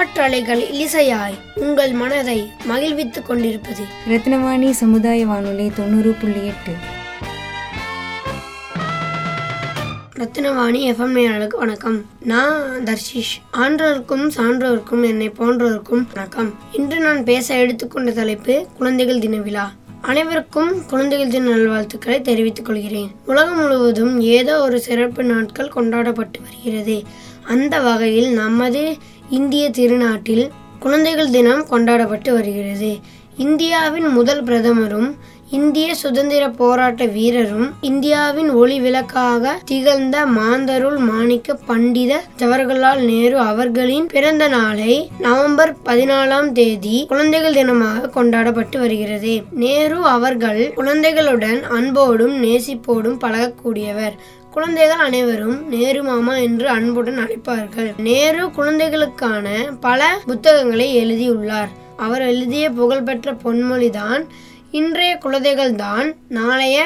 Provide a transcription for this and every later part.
காற்றலைகள் இசையாய் உங்கள் மனதை மகிழ்வித்துக் கொண்டிருப்பது. ரத்னவாணி சமுதாய வானொலி தொண்ணூறு புள்ளி எட்டு. ரத்தினவாணி எஃப்எம் நேயர்களுக்கு வணக்கம். நான் தர்ஷிஷ். ஆன்றோருக்கும் சான்றோருக்கும் என்னை போன்றோருக்கும் வணக்கம். இன்று நான் பேச எடுத்துக்கொண்ட தலைப்பு குழந்தைகள் தின விழா. அனைவருக்கும் குழந்தைகள் தின நல்வாழ்த்துக்களை தெரிவித்துக் கொள்கிறேன். உலகம் முழுவதும் ஏதோ ஒரு சிறப்பு நாட்கள் கொண்டாடப்பட்டு வருகிறது. அந்த வகையில் நமது இந்திய திருநாட்டில் குழந்தைகள் தினம் கொண்டாடப்பட்டு வருகிறது. இந்தியாவின் முதல் பிரதமரும் இந்திய சுதந்திர போராட்ட வீரரும் இந்தியாவின் ஒளி விளக்காக திகழ்ந்த மாந்தருள் மாணிக்க பண்டித ஜவஹர்லால் நேரு அவர்களின் பிறந்த நாளை நவம்பர் பதினாலாம் தேதி குழந்தைகள் தினமாக கொண்டாடப்பட்டு வருகிறது. நேரு அவர்கள் குழந்தைகளுடன் அன்போடும் நேசிப்போடும் பழகக்கூடியவர். குழந்தைகள் அனைவரும் நேரு மாமா என்று அன்புடன் அழைப்பார்கள். நேரு குழந்தைகளுக்கான பல புத்தகங்களை எழுதியுள்ளார். அவர் எழுதிய புகழ்பெற்ற பொன்மொழிதான் இன்றைய குழந்தைகள் தான் நாளைய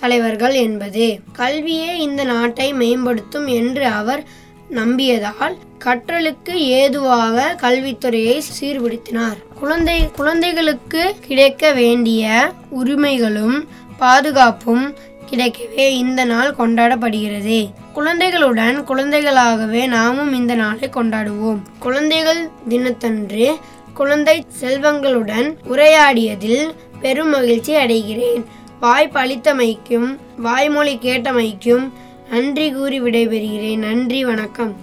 தலைவர்கள் என்பது. கல்வியே இந்த நாட்டை மேம்படுத்தும் என்று அவர் நம்பியதால் கற்றலுக்கு ஏதுவாக கல்வித்துறையை சீர்படுத்தினார். குழந்தை குழந்தைகளுக்கு கிடைக்க வேண்டிய உரிமைகளும் பாதுகாப்பும் கிடைக்கவே இந்த நாள் கொண்டாடப்படுகிறது. குழந்தைகளுடன் குழந்தைகளாகவே நாமும் இந்த நாளை கொண்டாடுவோம். குழந்தைகள் தினத்தன்று குழந்தை செல்வங்களுடன் உரையாடியதில் பெரும் மகிழ்ச்சி அடைகிறேன். வாய்ப்பு அளித்தமைக்கும் வாய்மொழி கேட்டமைக்கும் நன்றி கூறி விடைபெறுகிறேன். நன்றி வணக்கம்.